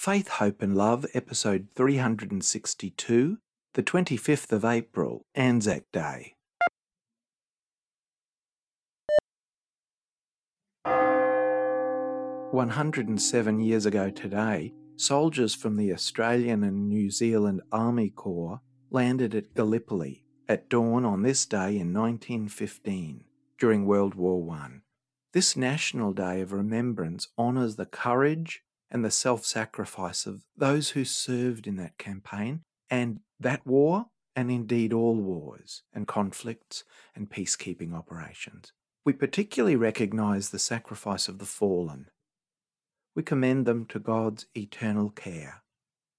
Faith, Hope and Love, episode 362, the 25th of April, Anzac Day. One hundred and seven years ago today, soldiers from the Australian and New Zealand Army Corps landed at Gallipoli at dawn on this day in 1915 during World War I. This National Day of Remembrance honours the courage and the self sacrifice of those who served in that campaign and that war, and indeed all wars and conflicts and peacekeeping operations. We particularly recognise the sacrifice of the fallen. We commend them to God's eternal care.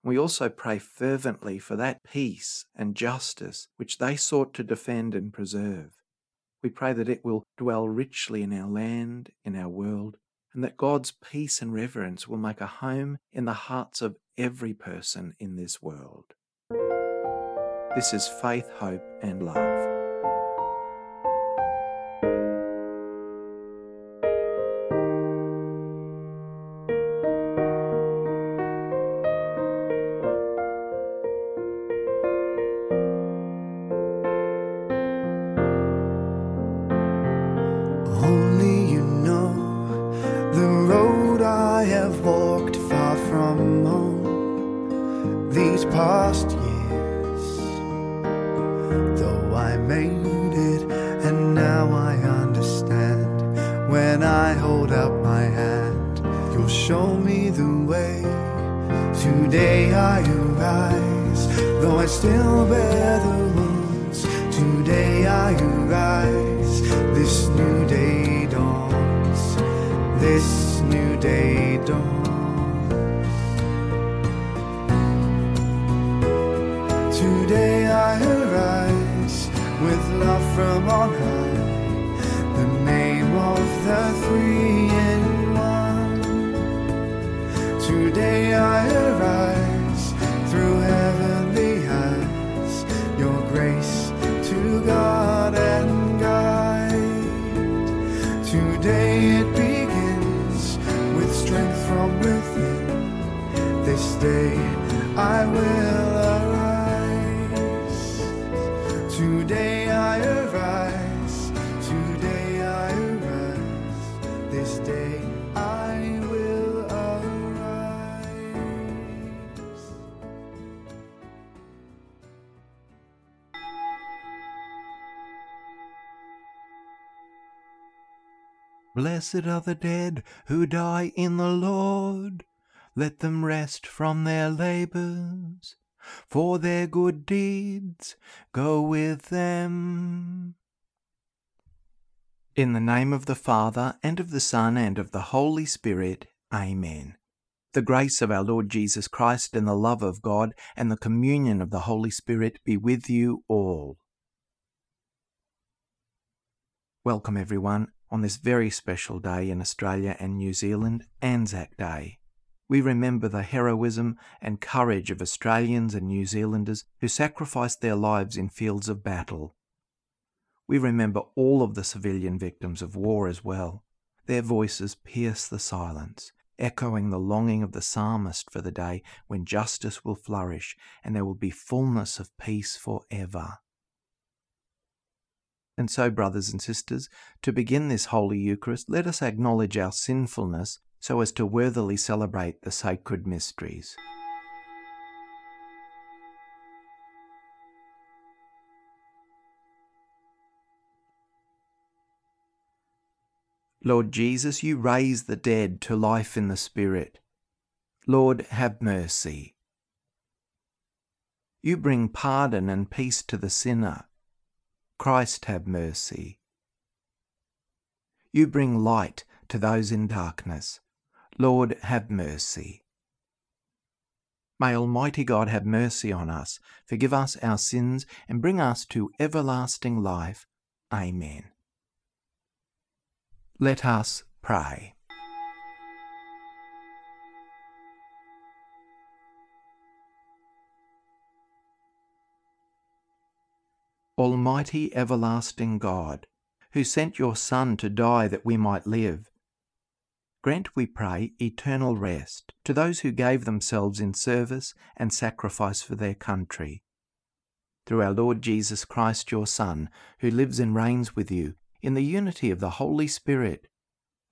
We also pray fervently for that peace and justice which they sought to defend and preserve. We pray that it will dwell richly in our land, in our world, and that God's peace and reverence will make a home in the hearts of every person in this world. This is faith, hope, and love. Past years. Though I made it, and now I understand. When I hold out my hand, you'll show me the way. Today I arise, though I still bear the wounds. Today I arise, from on high, the name of the three in one. Today I arise Blessed are the dead who die in the Lord. Let them rest from their labours, for their good deeds go with them. In the name of the Father, and of the Son, and of the Holy Spirit, Amen. The grace of our Lord Jesus Christ, and the love of God, and the communion of the Holy Spirit be with you all. Welcome, everyone, on this very special day in Australia and New Zealand, Anzac Day. We remember the heroism and courage of Australians and New Zealanders who sacrificed their lives in fields of battle. We remember all of the civilian victims of war as well. Their voices pierce the silence, echoing the longing of the psalmist for the day when justice will flourish and there will be fullness of peace forever. And so, brothers and sisters, to begin this Holy Eucharist, let us acknowledge our sinfulness so as to worthily celebrate the sacred mysteries. Lord Jesus, you raise the dead to life in the Spirit. Lord, have mercy. You bring pardon and peace to the sinner. Christ, have mercy. You bring light to those in darkness. Lord, have mercy. May Almighty God have mercy on us, forgive us our sins, and bring us to everlasting life. Amen. Let us pray. Almighty everlasting God, who sent your Son to die that we might live, Grant, we pray, eternal rest to those who gave themselves in service and sacrifice for their country. Through our Lord Jesus Christ, your Son, who lives and reigns with you in the unity of the Holy Spirit,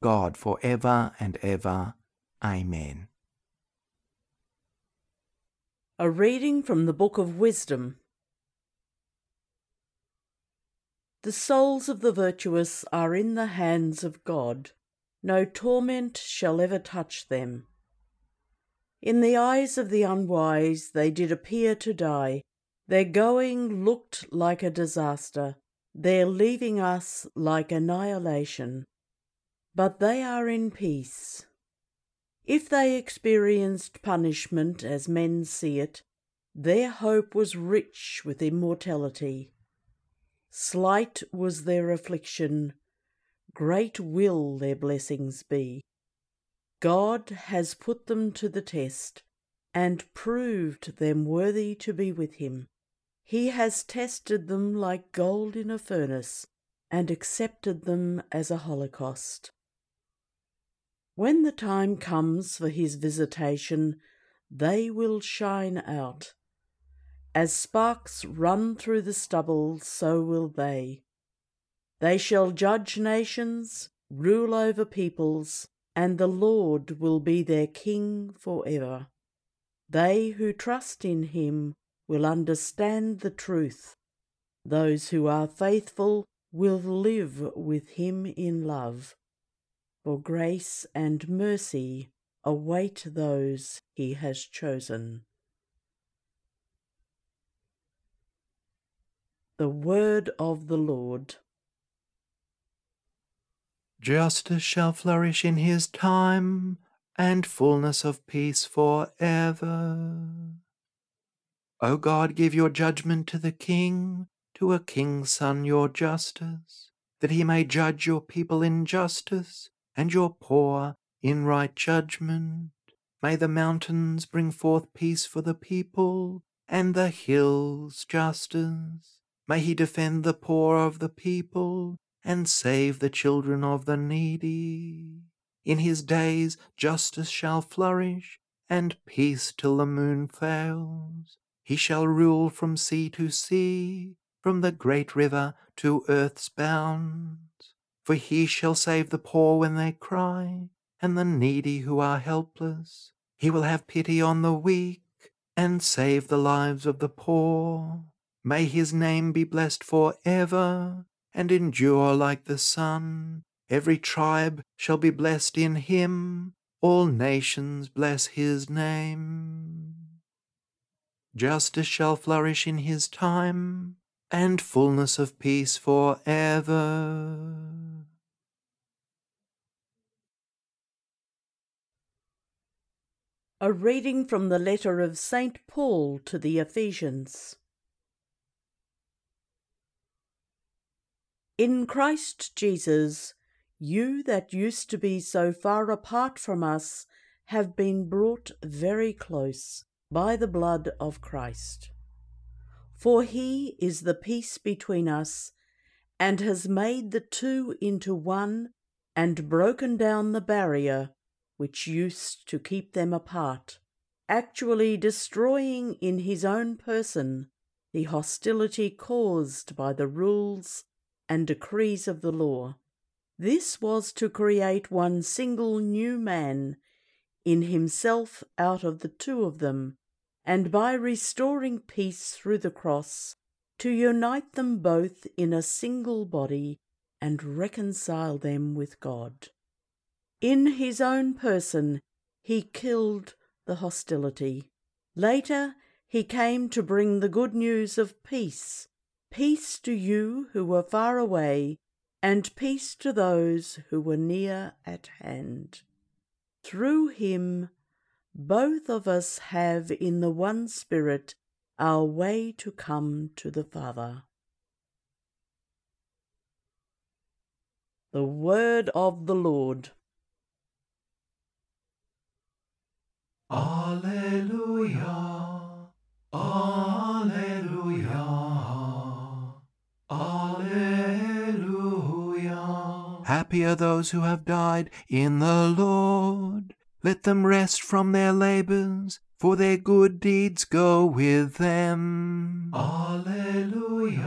God for ever and ever. Amen. A reading from the Book of Wisdom. The souls of the virtuous are in the hands of God no torment shall ever touch them. In the eyes of the unwise they did appear to die. Their going looked like a disaster, their leaving us like annihilation. But they are in peace. If they experienced punishment as men see it, their hope was rich with immortality. Slight was their affliction, Great will their blessings be. God has put them to the test and proved them worthy to be with him. He has tested them like gold in a furnace and accepted them as a holocaust. When the time comes for his visitation, they will shine out. As sparks run through the stubble, so will they. They shall judge nations, rule over peoples, and the Lord will be their king for ever. They who trust in him will understand the truth. Those who are faithful will live with him in love. For grace and mercy await those he has chosen. The Word of the Lord. Justice shall flourish in his time, and fullness of peace for ever. O God, give your judgment to the king, to a king's son your justice, that he may judge your people in justice, and your poor in right judgment. May the mountains bring forth peace for the people, and the hills justice. May he defend the poor of the people, and save the children of the needy. In his days justice shall flourish, and peace till the moon fails. He shall rule from sea to sea, from the great river to earth's bounds. For he shall save the poor when they cry, and the needy who are helpless. He will have pity on the weak, and save the lives of the poor. May his name be blessed for ever and endure like the sun. Every tribe shall be blessed in him, all nations bless his name. Justice shall flourish in his time, and fullness of peace for ever. A reading from the letter of St. Paul to the Ephesians. In Christ Jesus, you that used to be so far apart from us have been brought very close by the blood of Christ. For he is the peace between us, and has made the two into one, and broken down the barrier which used to keep them apart, actually destroying in his own person the hostility caused by the rules and decrees of the law. This was to create one single new man in himself out of the two of them, and by restoring peace through the cross, to unite them both in a single body and reconcile them with God. In his own person, he killed the hostility. Later, he came to bring the good news of peace Peace to you who were far away, and peace to those who were near at hand. Through him, both of us have in the one Spirit our way to come to the Father. The Word of the Lord. Alleluia. Alleluia. Happy are those who have died in the Lord. Let them rest from their labors, for their good deeds go with them. Alleluia.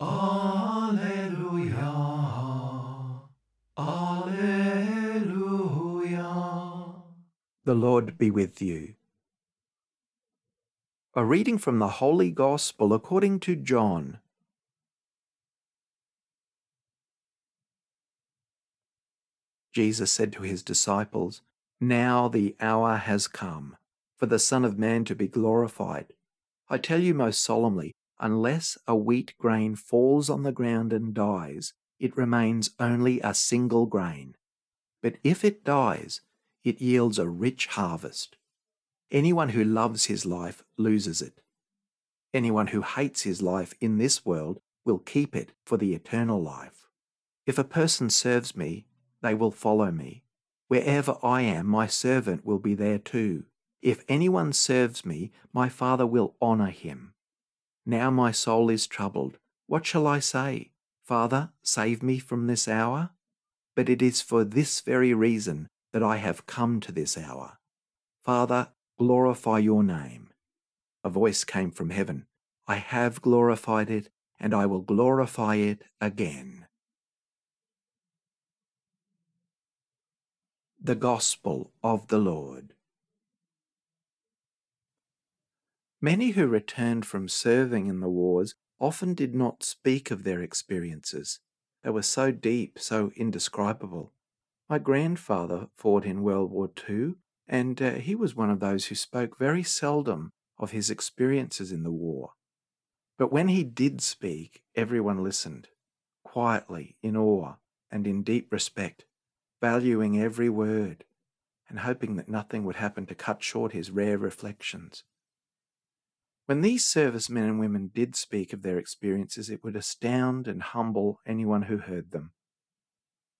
Alleluia. Alleluia. The Lord be with you. A reading from the Holy Gospel according to John. Jesus said to his disciples, Now the hour has come for the Son of Man to be glorified. I tell you most solemnly, unless a wheat grain falls on the ground and dies, it remains only a single grain. But if it dies, it yields a rich harvest. Anyone who loves his life loses it. Anyone who hates his life in this world will keep it for the eternal life. If a person serves me, they will follow me. Wherever I am, my servant will be there too. If anyone serves me, my Father will honour him. Now my soul is troubled. What shall I say? Father, save me from this hour? But it is for this very reason that I have come to this hour. Father, glorify your name. A voice came from heaven. I have glorified it, and I will glorify it again. The Gospel of the Lord. Many who returned from serving in the wars often did not speak of their experiences. They were so deep, so indescribable. My grandfather fought in World War II, and uh, he was one of those who spoke very seldom of his experiences in the war. But when he did speak, everyone listened, quietly, in awe, and in deep respect valuing every word and hoping that nothing would happen to cut short his rare reflections. When these servicemen and women did speak of their experiences, it would astound and humble anyone who heard them.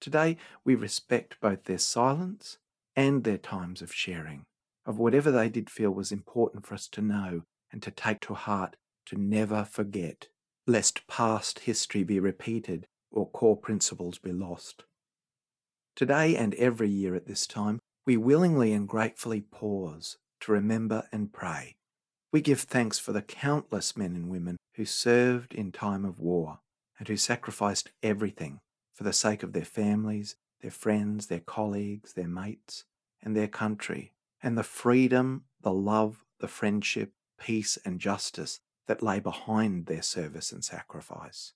Today, we respect both their silence and their times of sharing, of whatever they did feel was important for us to know and to take to heart, to never forget, lest past history be repeated or core principles be lost. Today and every year at this time, we willingly and gratefully pause to remember and pray. We give thanks for the countless men and women who served in time of war and who sacrificed everything for the sake of their families, their friends, their colleagues, their mates, and their country, and the freedom, the love, the friendship, peace, and justice that lay behind their service and sacrifice.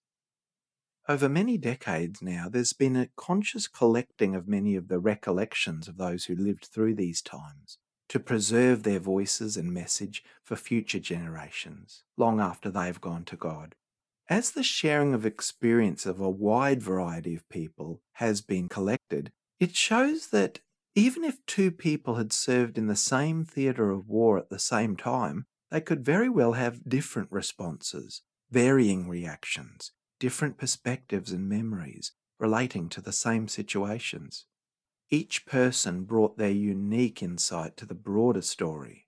Over many decades now, there's been a conscious collecting of many of the recollections of those who lived through these times to preserve their voices and message for future generations, long after they have gone to God. As the sharing of experience of a wide variety of people has been collected, it shows that even if two people had served in the same theatre of war at the same time, they could very well have different responses, varying reactions, different perspectives and memories relating to the same situations. Each person brought their unique insight to the broader story.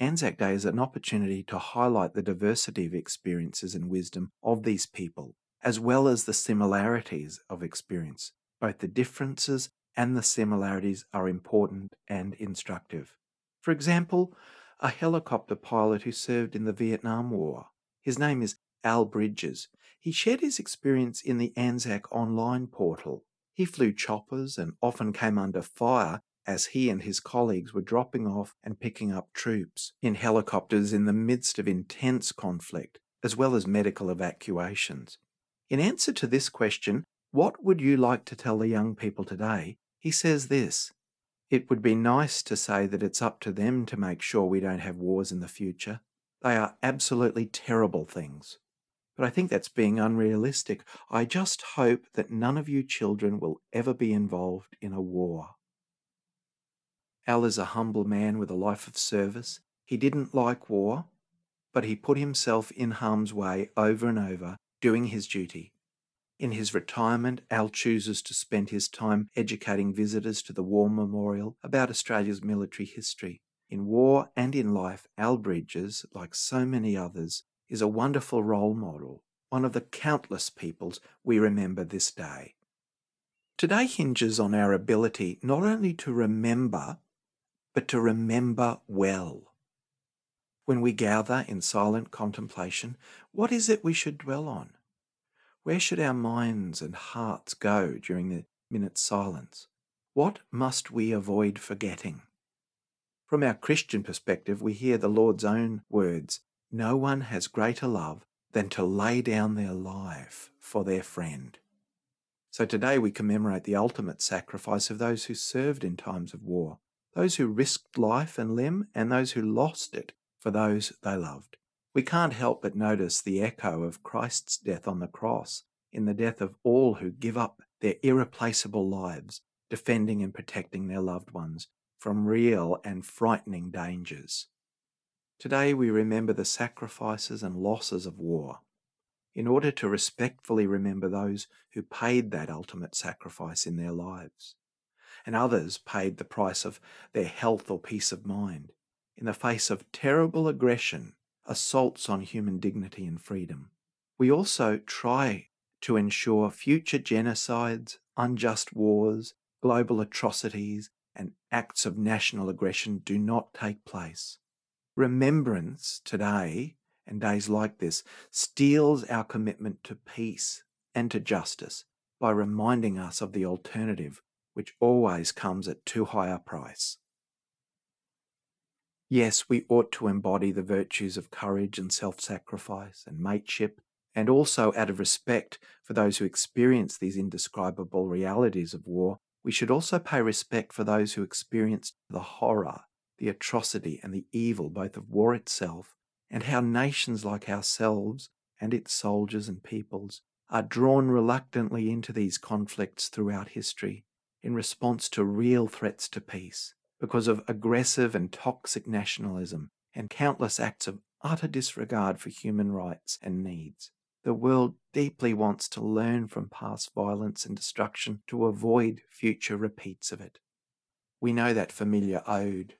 Anzac Day is an opportunity to highlight the diversity of experiences and wisdom of these people, as well as the similarities of experience. Both the differences and the similarities are important and instructive. For example, a helicopter pilot who served in the Vietnam War. His name is Al Bridges. He shared his experience in the Anzac online portal. He flew choppers and often came under fire as he and his colleagues were dropping off and picking up troops in helicopters in the midst of intense conflict, as well as medical evacuations. In answer to this question, what would you like to tell the young people today? He says this It would be nice to say that it's up to them to make sure we don't have wars in the future. They are absolutely terrible things but I think that's being unrealistic. I just hope that none of you children will ever be involved in a war. Al is a humble man with a life of service. He didn't like war, but he put himself in harm's way over and over, doing his duty. In his retirement, Al chooses to spend his time educating visitors to the War Memorial about Australia's military history. In war and in life, Al Bridges, like so many others, is a wonderful role model, one of the countless peoples we remember this day. Today hinges on our ability not only to remember, but to remember well. When we gather in silent contemplation, what is it we should dwell on? Where should our minds and hearts go during the minute's silence? What must we avoid forgetting? From our Christian perspective, we hear the Lord's own words No one has greater love than to lay down their life for their friend. So today we commemorate the ultimate sacrifice of those who served in times of war, those who risked life and limb, and those who lost it for those they loved. We can't help but notice the echo of Christ's death on the cross in the death of all who give up their irreplaceable lives, defending and protecting their loved ones from real and frightening dangers. Today we remember the sacrifices and losses of war in order to respectfully remember those who paid that ultimate sacrifice in their lives. And others paid the price of their health or peace of mind in the face of terrible aggression, assaults on human dignity and freedom. We also try to ensure future genocides, unjust wars, global atrocities, and acts of national aggression do not take place. Remembrance today and days like this steels our commitment to peace and to justice by reminding us of the alternative, which always comes at too high a price. Yes, we ought to embody the virtues of courage and self sacrifice and mateship, and also out of respect for those who experience these indescribable realities of war, we should also pay respect for those who experienced the horror, the atrocity, and the evil both of war itself and how nations like ourselves and its soldiers and peoples are drawn reluctantly into these conflicts throughout history in response to real threats to peace because of aggressive and toxic nationalism and countless acts of utter disregard for human rights and needs. The world deeply wants to learn from past violence and destruction to avoid future repeats of it. We know that familiar ode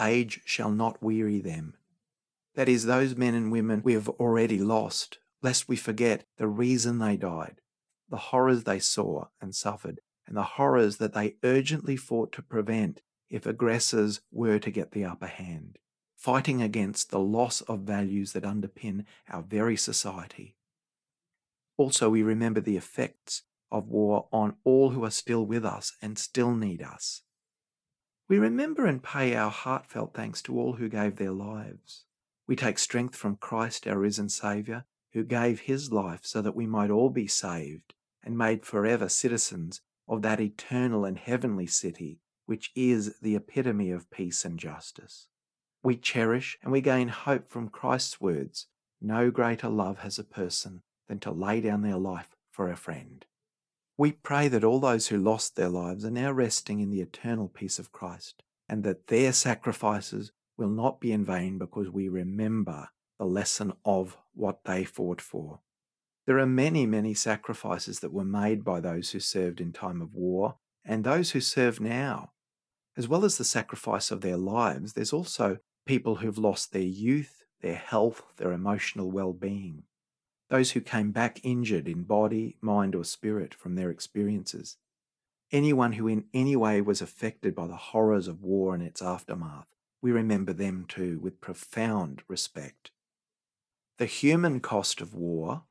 Age shall not weary them, that is, those men and women we have already lost, lest we forget the reason they died, the horrors they saw and suffered, and the horrors that they urgently fought to prevent if aggressors were to get the upper hand, fighting against the loss of values that underpin our very society. Also, we remember the effects of war on all who are still with us and still need us. We remember and pay our heartfelt thanks to all who gave their lives. We take strength from Christ, our risen Saviour, who gave his life so that we might all be saved and made forever citizens of that eternal and heavenly city which is the epitome of peace and justice. We cherish and we gain hope from Christ's words No greater love has a person than to lay down their life for a friend. We pray that all those who lost their lives are now resting in the eternal peace of Christ, and that their sacrifices will not be in vain because we remember the lesson of what they fought for. There are many, many sacrifices that were made by those who served in time of war and those who serve now. As well as the sacrifice of their lives, there's also people who've lost their youth, their health, their emotional well being. Those who came back injured in body, mind, or spirit from their experiences. Anyone who in any way was affected by the horrors of war and its aftermath we remember them too with profound respect. The human cost of war,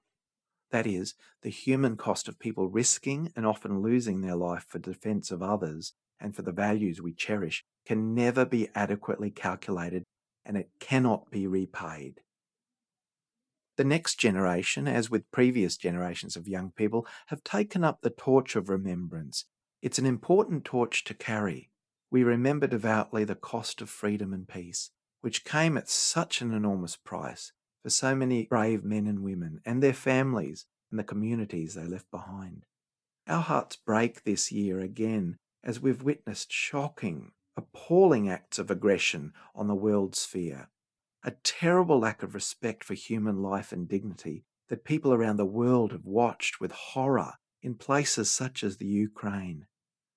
that is, the human cost of people risking and often losing their life for defense of others and for the values we cherish, can never be adequately calculated and it cannot be repaid. The next generation, as with previous generations of young people, have taken up the torch of remembrance. It's an important torch to carry we remember devoutly the cost of freedom and peace, which came at such an enormous price for so many brave men and women and their families and the communities they left behind. Our hearts break this year again as we've witnessed shocking, appalling acts of aggression on the world sphere, a terrible lack of respect for human life and dignity that people around the world have watched with horror in places such as the Ukraine.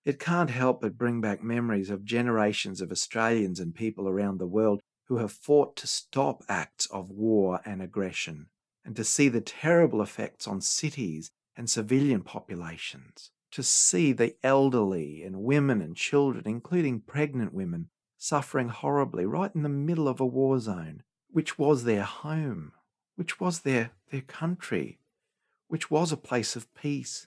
It can't help but bring back memories of generations of Australians and people around the world who have fought to stop acts of war and aggression, and to see the terrible effects on cities and civilian populations. to see the elderly and women and children, including pregnant women, suffering horribly right in the middle of a war zone, which was their home, which was their, their country, which was a place of peace.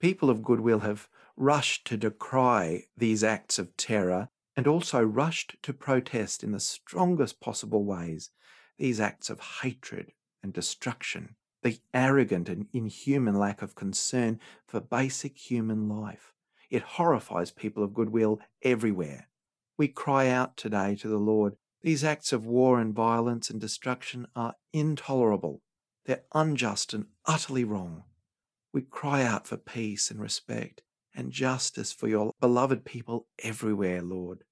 People of goodwill have rushed to decry these acts of terror and also rushed to protest in the strongest possible ways these acts of hatred and destruction, the arrogant and inhuman lack of concern for basic human life. It horrifies people of goodwill everywhere. We cry out today to the Lord. These acts of war and violence and destruction are intolerable. They're unjust and utterly wrong. We cry out for peace and respect and justice for your beloved people everywhere, Lord.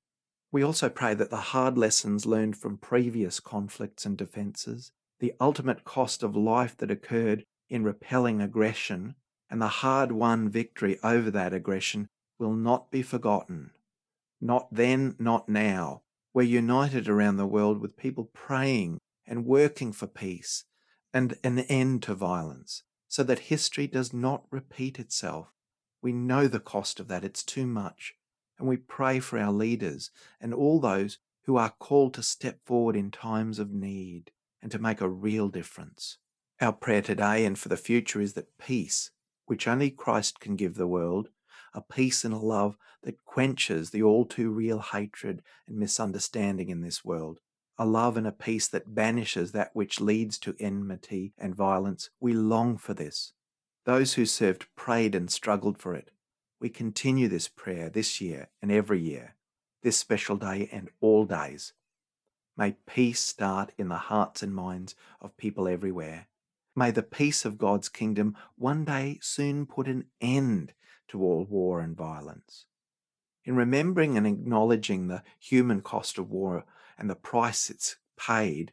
We also pray that the hard lessons learned from previous conflicts and defences, the ultimate cost of life that occurred in repelling aggression, and the hard won victory over that aggression will not be forgotten. Not then, not now. We're united around the world with people praying and working for peace and an end to violence so that history does not repeat itself we know the cost of that, it's too much. And we pray for our leaders and all those who are called to step forward in times of need and to make a real difference. Our prayer today and for the future is that peace, which only Christ can give the world, a peace and a love that quenches the all too real hatred and misunderstanding in this world, a love and a peace that banishes that which leads to enmity and violence. We long for this. Those who served prayed and struggled for it. We continue this prayer this year and every year, this special day and all days. May peace start in the hearts and minds of people everywhere. May the peace of God's kingdom one day soon put an end to all war and violence. In remembering and acknowledging the human cost of war and the price it's paid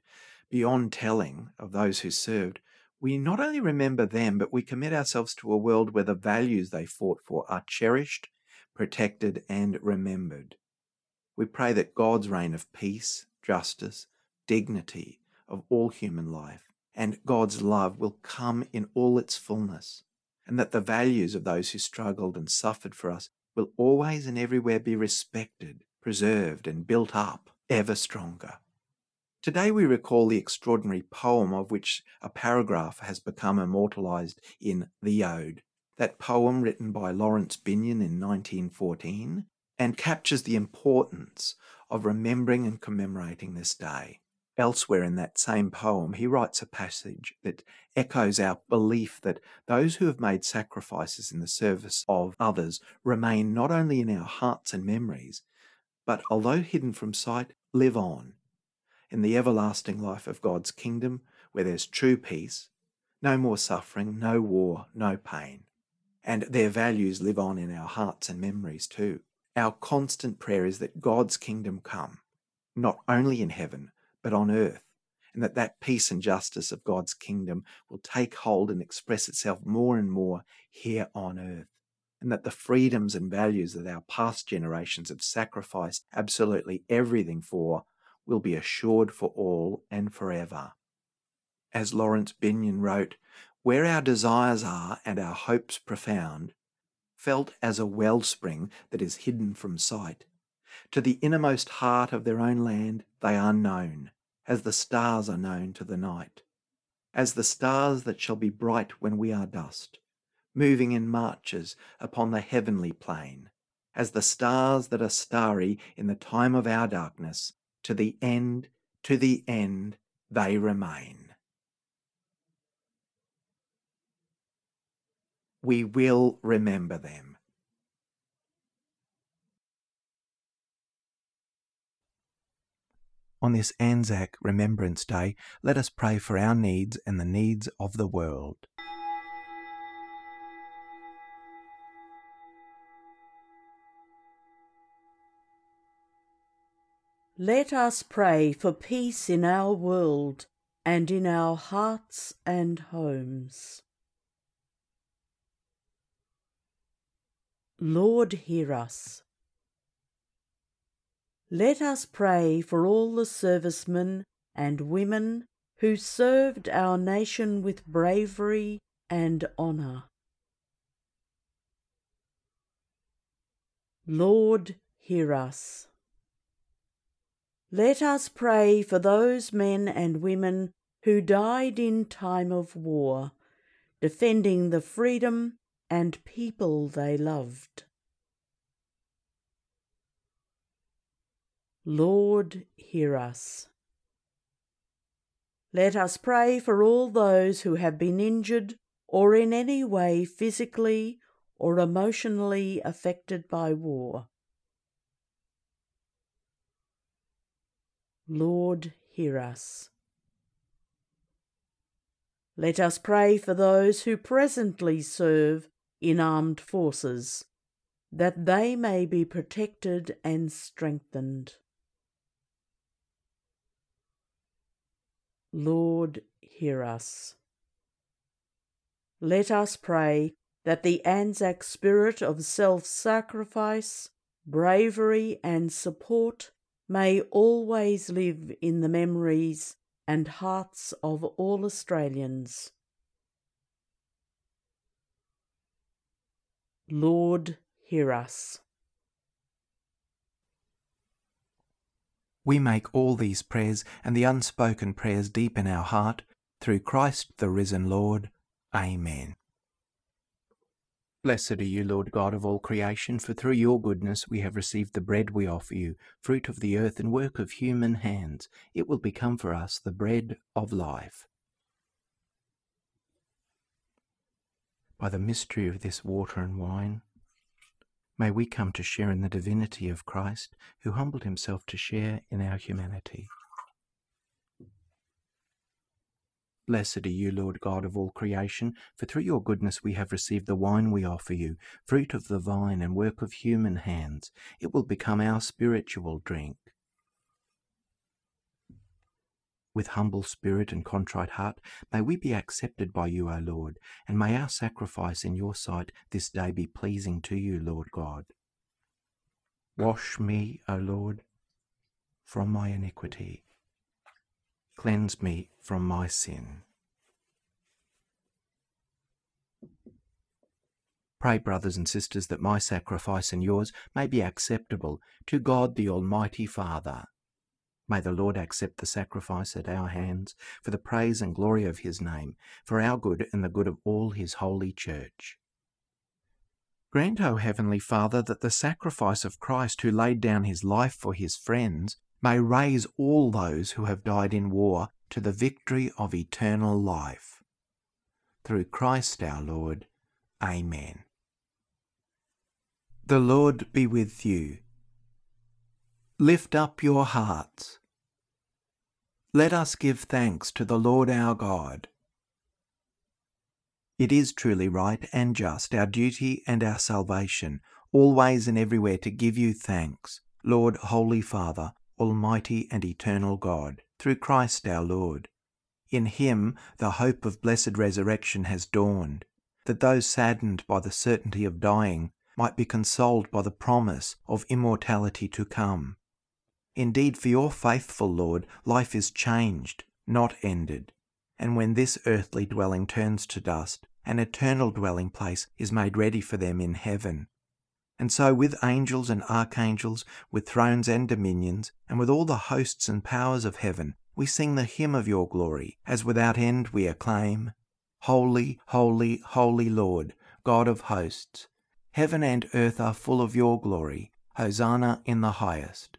beyond telling of those who served, we not only remember them, but we commit ourselves to a world where the values they fought for are cherished, protected, and remembered. We pray that God's reign of peace, justice, dignity of all human life, and God's love will come in all its fullness, and that the values of those who struggled and suffered for us will always and everywhere be respected, preserved, and built up ever stronger. Today we recall the extraordinary poem of which a paragraph has become immortalized in The Ode. That poem, written by Laurence Binyon in 1914, and captures the importance of remembering and commemorating this day. Elsewhere in that same poem, he writes a passage that echoes our belief that those who have made sacrifices in the service of others remain not only in our hearts and memories, but although hidden from sight, live on in the everlasting life of God's kingdom where there's true peace, no more suffering, no war, no pain. And their values live on in our hearts and memories too. Our constant prayer is that God's kingdom come, not only in heaven, but on earth, and that that peace and justice of God's kingdom will take hold and express itself more and more here on earth, and that the freedoms and values that our past generations have sacrificed absolutely everything for will be assured for all and forever. As Laurence Binyon wrote, where our desires are and our hopes profound, felt as a wellspring that is hidden from sight, to the innermost heart of their own land they are known, as the stars are known to the night, as the stars that shall be bright when we are dust, moving in marches upon the heavenly plain, as the stars that are starry in the time of our darkness, to the end, to the end they remain. We will remember them. On this Anzac Remembrance Day, let us pray for our needs and the needs of the world. Let us pray for peace in our world and in our hearts and homes. Lord, hear us. Let us pray for all the servicemen and women who served our nation with bravery and honour. Lord, hear us. Let us pray for those men and women who died in time of war, defending the freedom and people they loved. Lord, hear us. Let us pray for all those who have been injured or in any way physically or emotionally affected by war. Lord, hear us. Let us pray for those who presently serve in armed forces, that they may be protected and strengthened. Lord, hear us. Let us pray that the Anzac spirit of self sacrifice, bravery, and support may always live in the memories and hearts of all Australians. Lord, hear us. We make all these prayers and the unspoken prayers deep in our heart through Christ the risen Lord. Amen. Blessed are you, Lord God of all creation, for through your goodness we have received the bread we offer you, fruit of the earth and work of human hands. It will become for us the bread of life. By the mystery of this water and wine, may we come to share in the divinity of Christ, who humbled himself to share in our humanity. Blessed are you, Lord God of all creation, for through your goodness we have received the wine we offer you, fruit of the vine and work of human hands. It will become our spiritual drink. With humble spirit and contrite heart, may we be accepted by you, O Lord, and may our sacrifice in your sight this day be pleasing to you, Lord God. Wash me, O Lord, from my iniquity Cleanse me from my sin. Pray, brothers and sisters, that my sacrifice and yours may be acceptable to God the Almighty Father. May the Lord accept the sacrifice at our hands for the praise and glory of his name, for our good and the good of all his holy church. Grant, O Heavenly Father, that the sacrifice of Christ, who laid down his life for his friends, may raise all those who have died in war to the victory of eternal life. Through Christ our Lord. Amen. The Lord be with you. Lift up your hearts. Let us give thanks to the Lord our God. It is truly right and just, our duty and our salvation, always and everywhere to give you thanks, Lord, Holy Father, Almighty and eternal God, through Christ our Lord. In him the hope of blessed resurrection has dawned, that those saddened by the certainty of dying might be consoled by the promise of immortality to come. Indeed, for your faithful Lord, life is changed, not ended. And when this earthly dwelling turns to dust, an eternal dwelling place is made ready for them in heaven. And so, with angels and archangels, with thrones and dominions, and with all the hosts and powers of heaven, we sing the hymn of your glory, as without end we acclaim Holy, holy, holy Lord, God of hosts. Heaven and earth are full of your glory. Hosanna in the highest.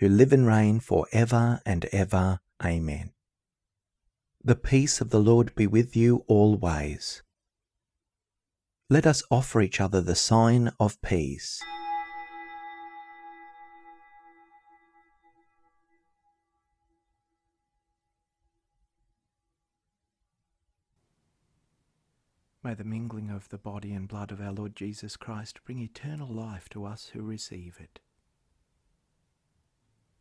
who live and reign for ever and ever. Amen. The peace of the Lord be with you always. Let us offer each other the sign of peace. May the mingling of the body and blood of our Lord Jesus Christ bring eternal life to us who receive it.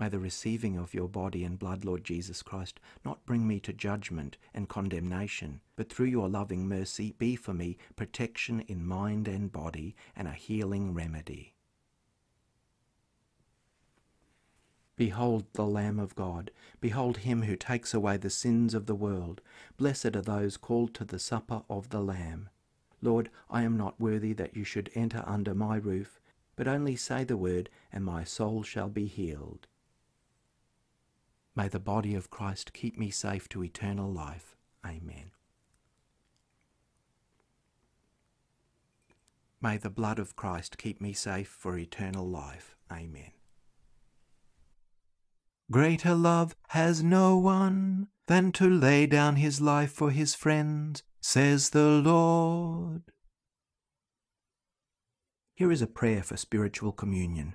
May the receiving of your body and blood, Lord Jesus Christ, not bring me to judgment and condemnation, but through your loving mercy be for me protection in mind and body and a healing remedy. Behold the Lamb of God. Behold him who takes away the sins of the world. Blessed are those called to the supper of the Lamb. Lord, I am not worthy that you should enter under my roof, but only say the word, and my soul shall be healed. May the body of Christ keep me safe to eternal life. Amen. May the blood of Christ keep me safe for eternal life. Amen. Greater love has no one than to lay down his life for his friends, says the Lord. Here is a prayer for spiritual communion.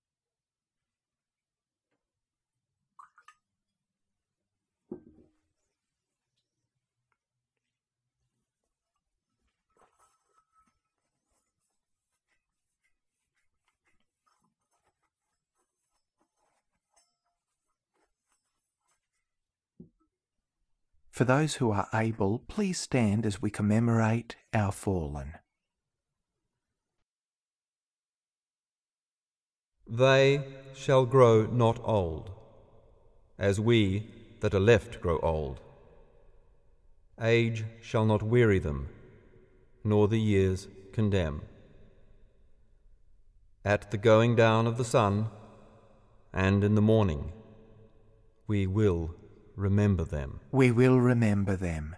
For those who are able, please stand as we commemorate our fallen. They shall grow not old, as we that are left grow old. Age shall not weary them, nor the years condemn. At the going down of the sun, and in the morning, we will remember them. We will remember them.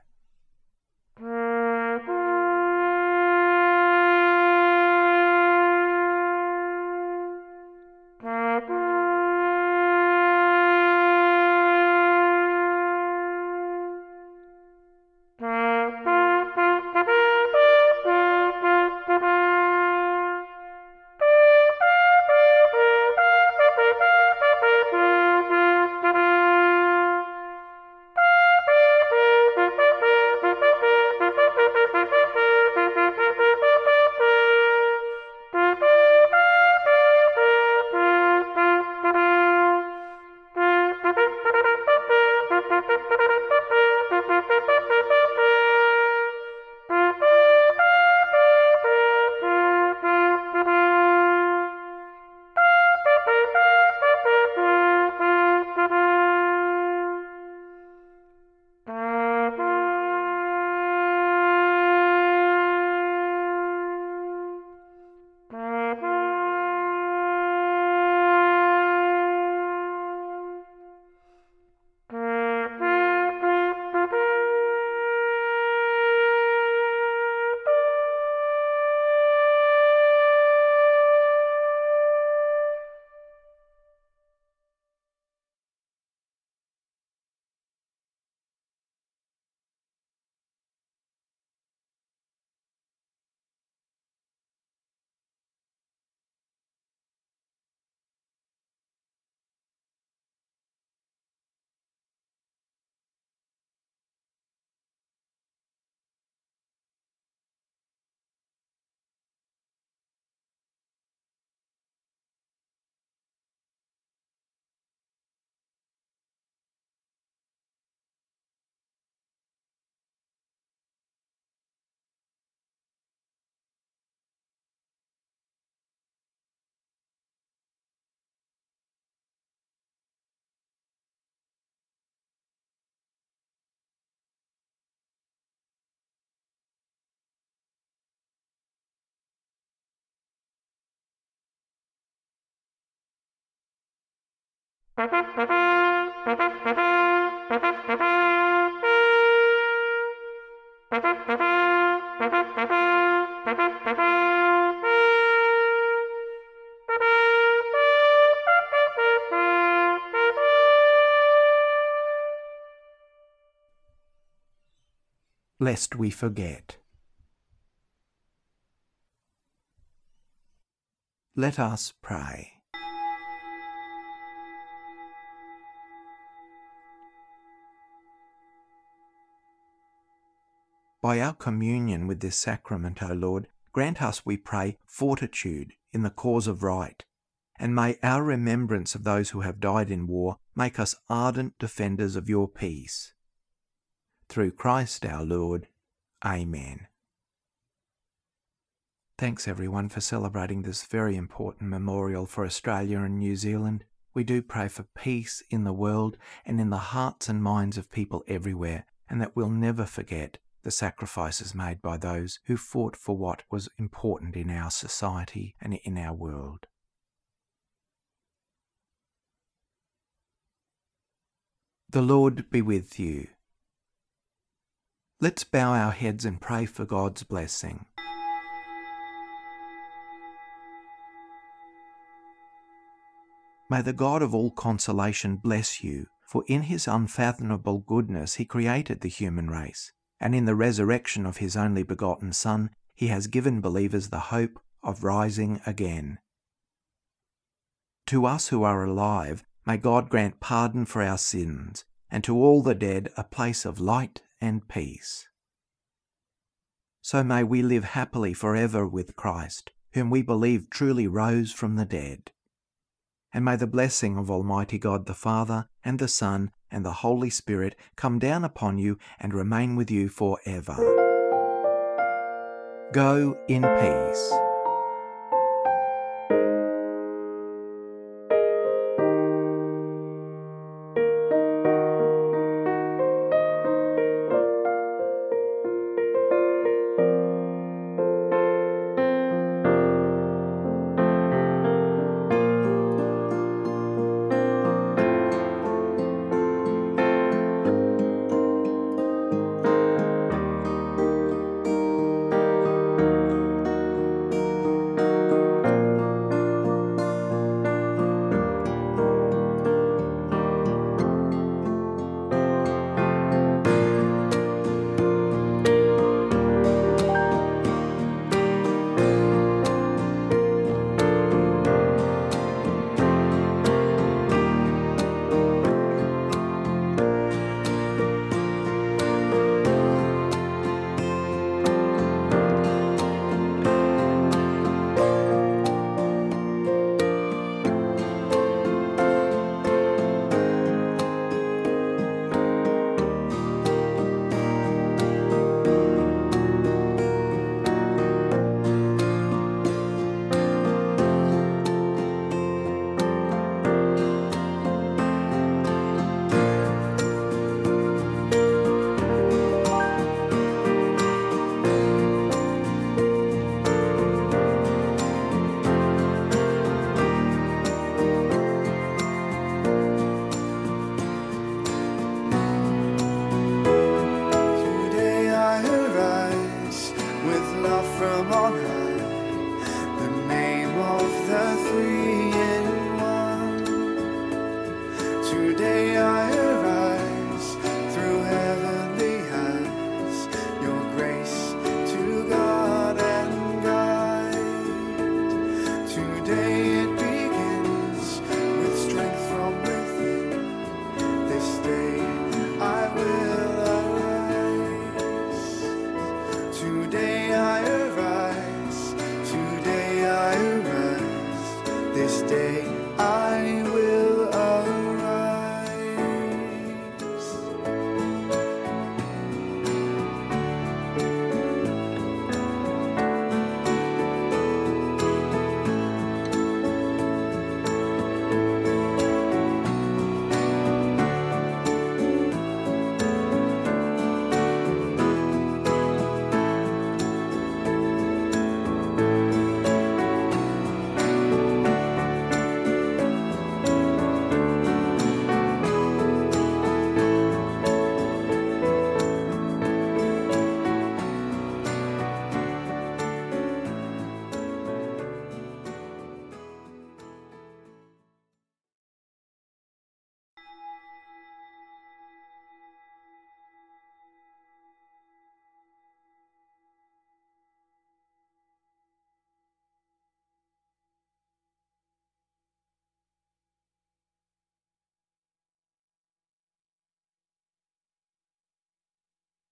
Lest we forget. Let us pray. By our communion with this sacrament, O Lord, grant us, we pray, fortitude in the cause of right, and may our remembrance of those who have died in war make us ardent defenders of your peace. Through Christ our Lord. Amen. Thanks everyone for celebrating this very important memorial for Australia and New Zealand. We do pray for peace in the world and in the hearts and minds of people everywhere, and that we'll never forget the sacrifices made by those who fought for what was important in our society and in our world. The Lord be with you. Let's bow our heads and pray for God's blessing. May the God of all consolation bless you, for in his unfathomable goodness he created the human race and in the resurrection of his only begotten Son, he has given believers the hope of rising again. To us who are alive, may God grant pardon for our sins, and to all the dead a place of light and peace. So may we live happily forever with Christ, whom we believe truly rose from the dead. And may the blessing of Almighty God the Father, and the Son, and the Holy Spirit come down upon you and remain with you forever. Go in peace.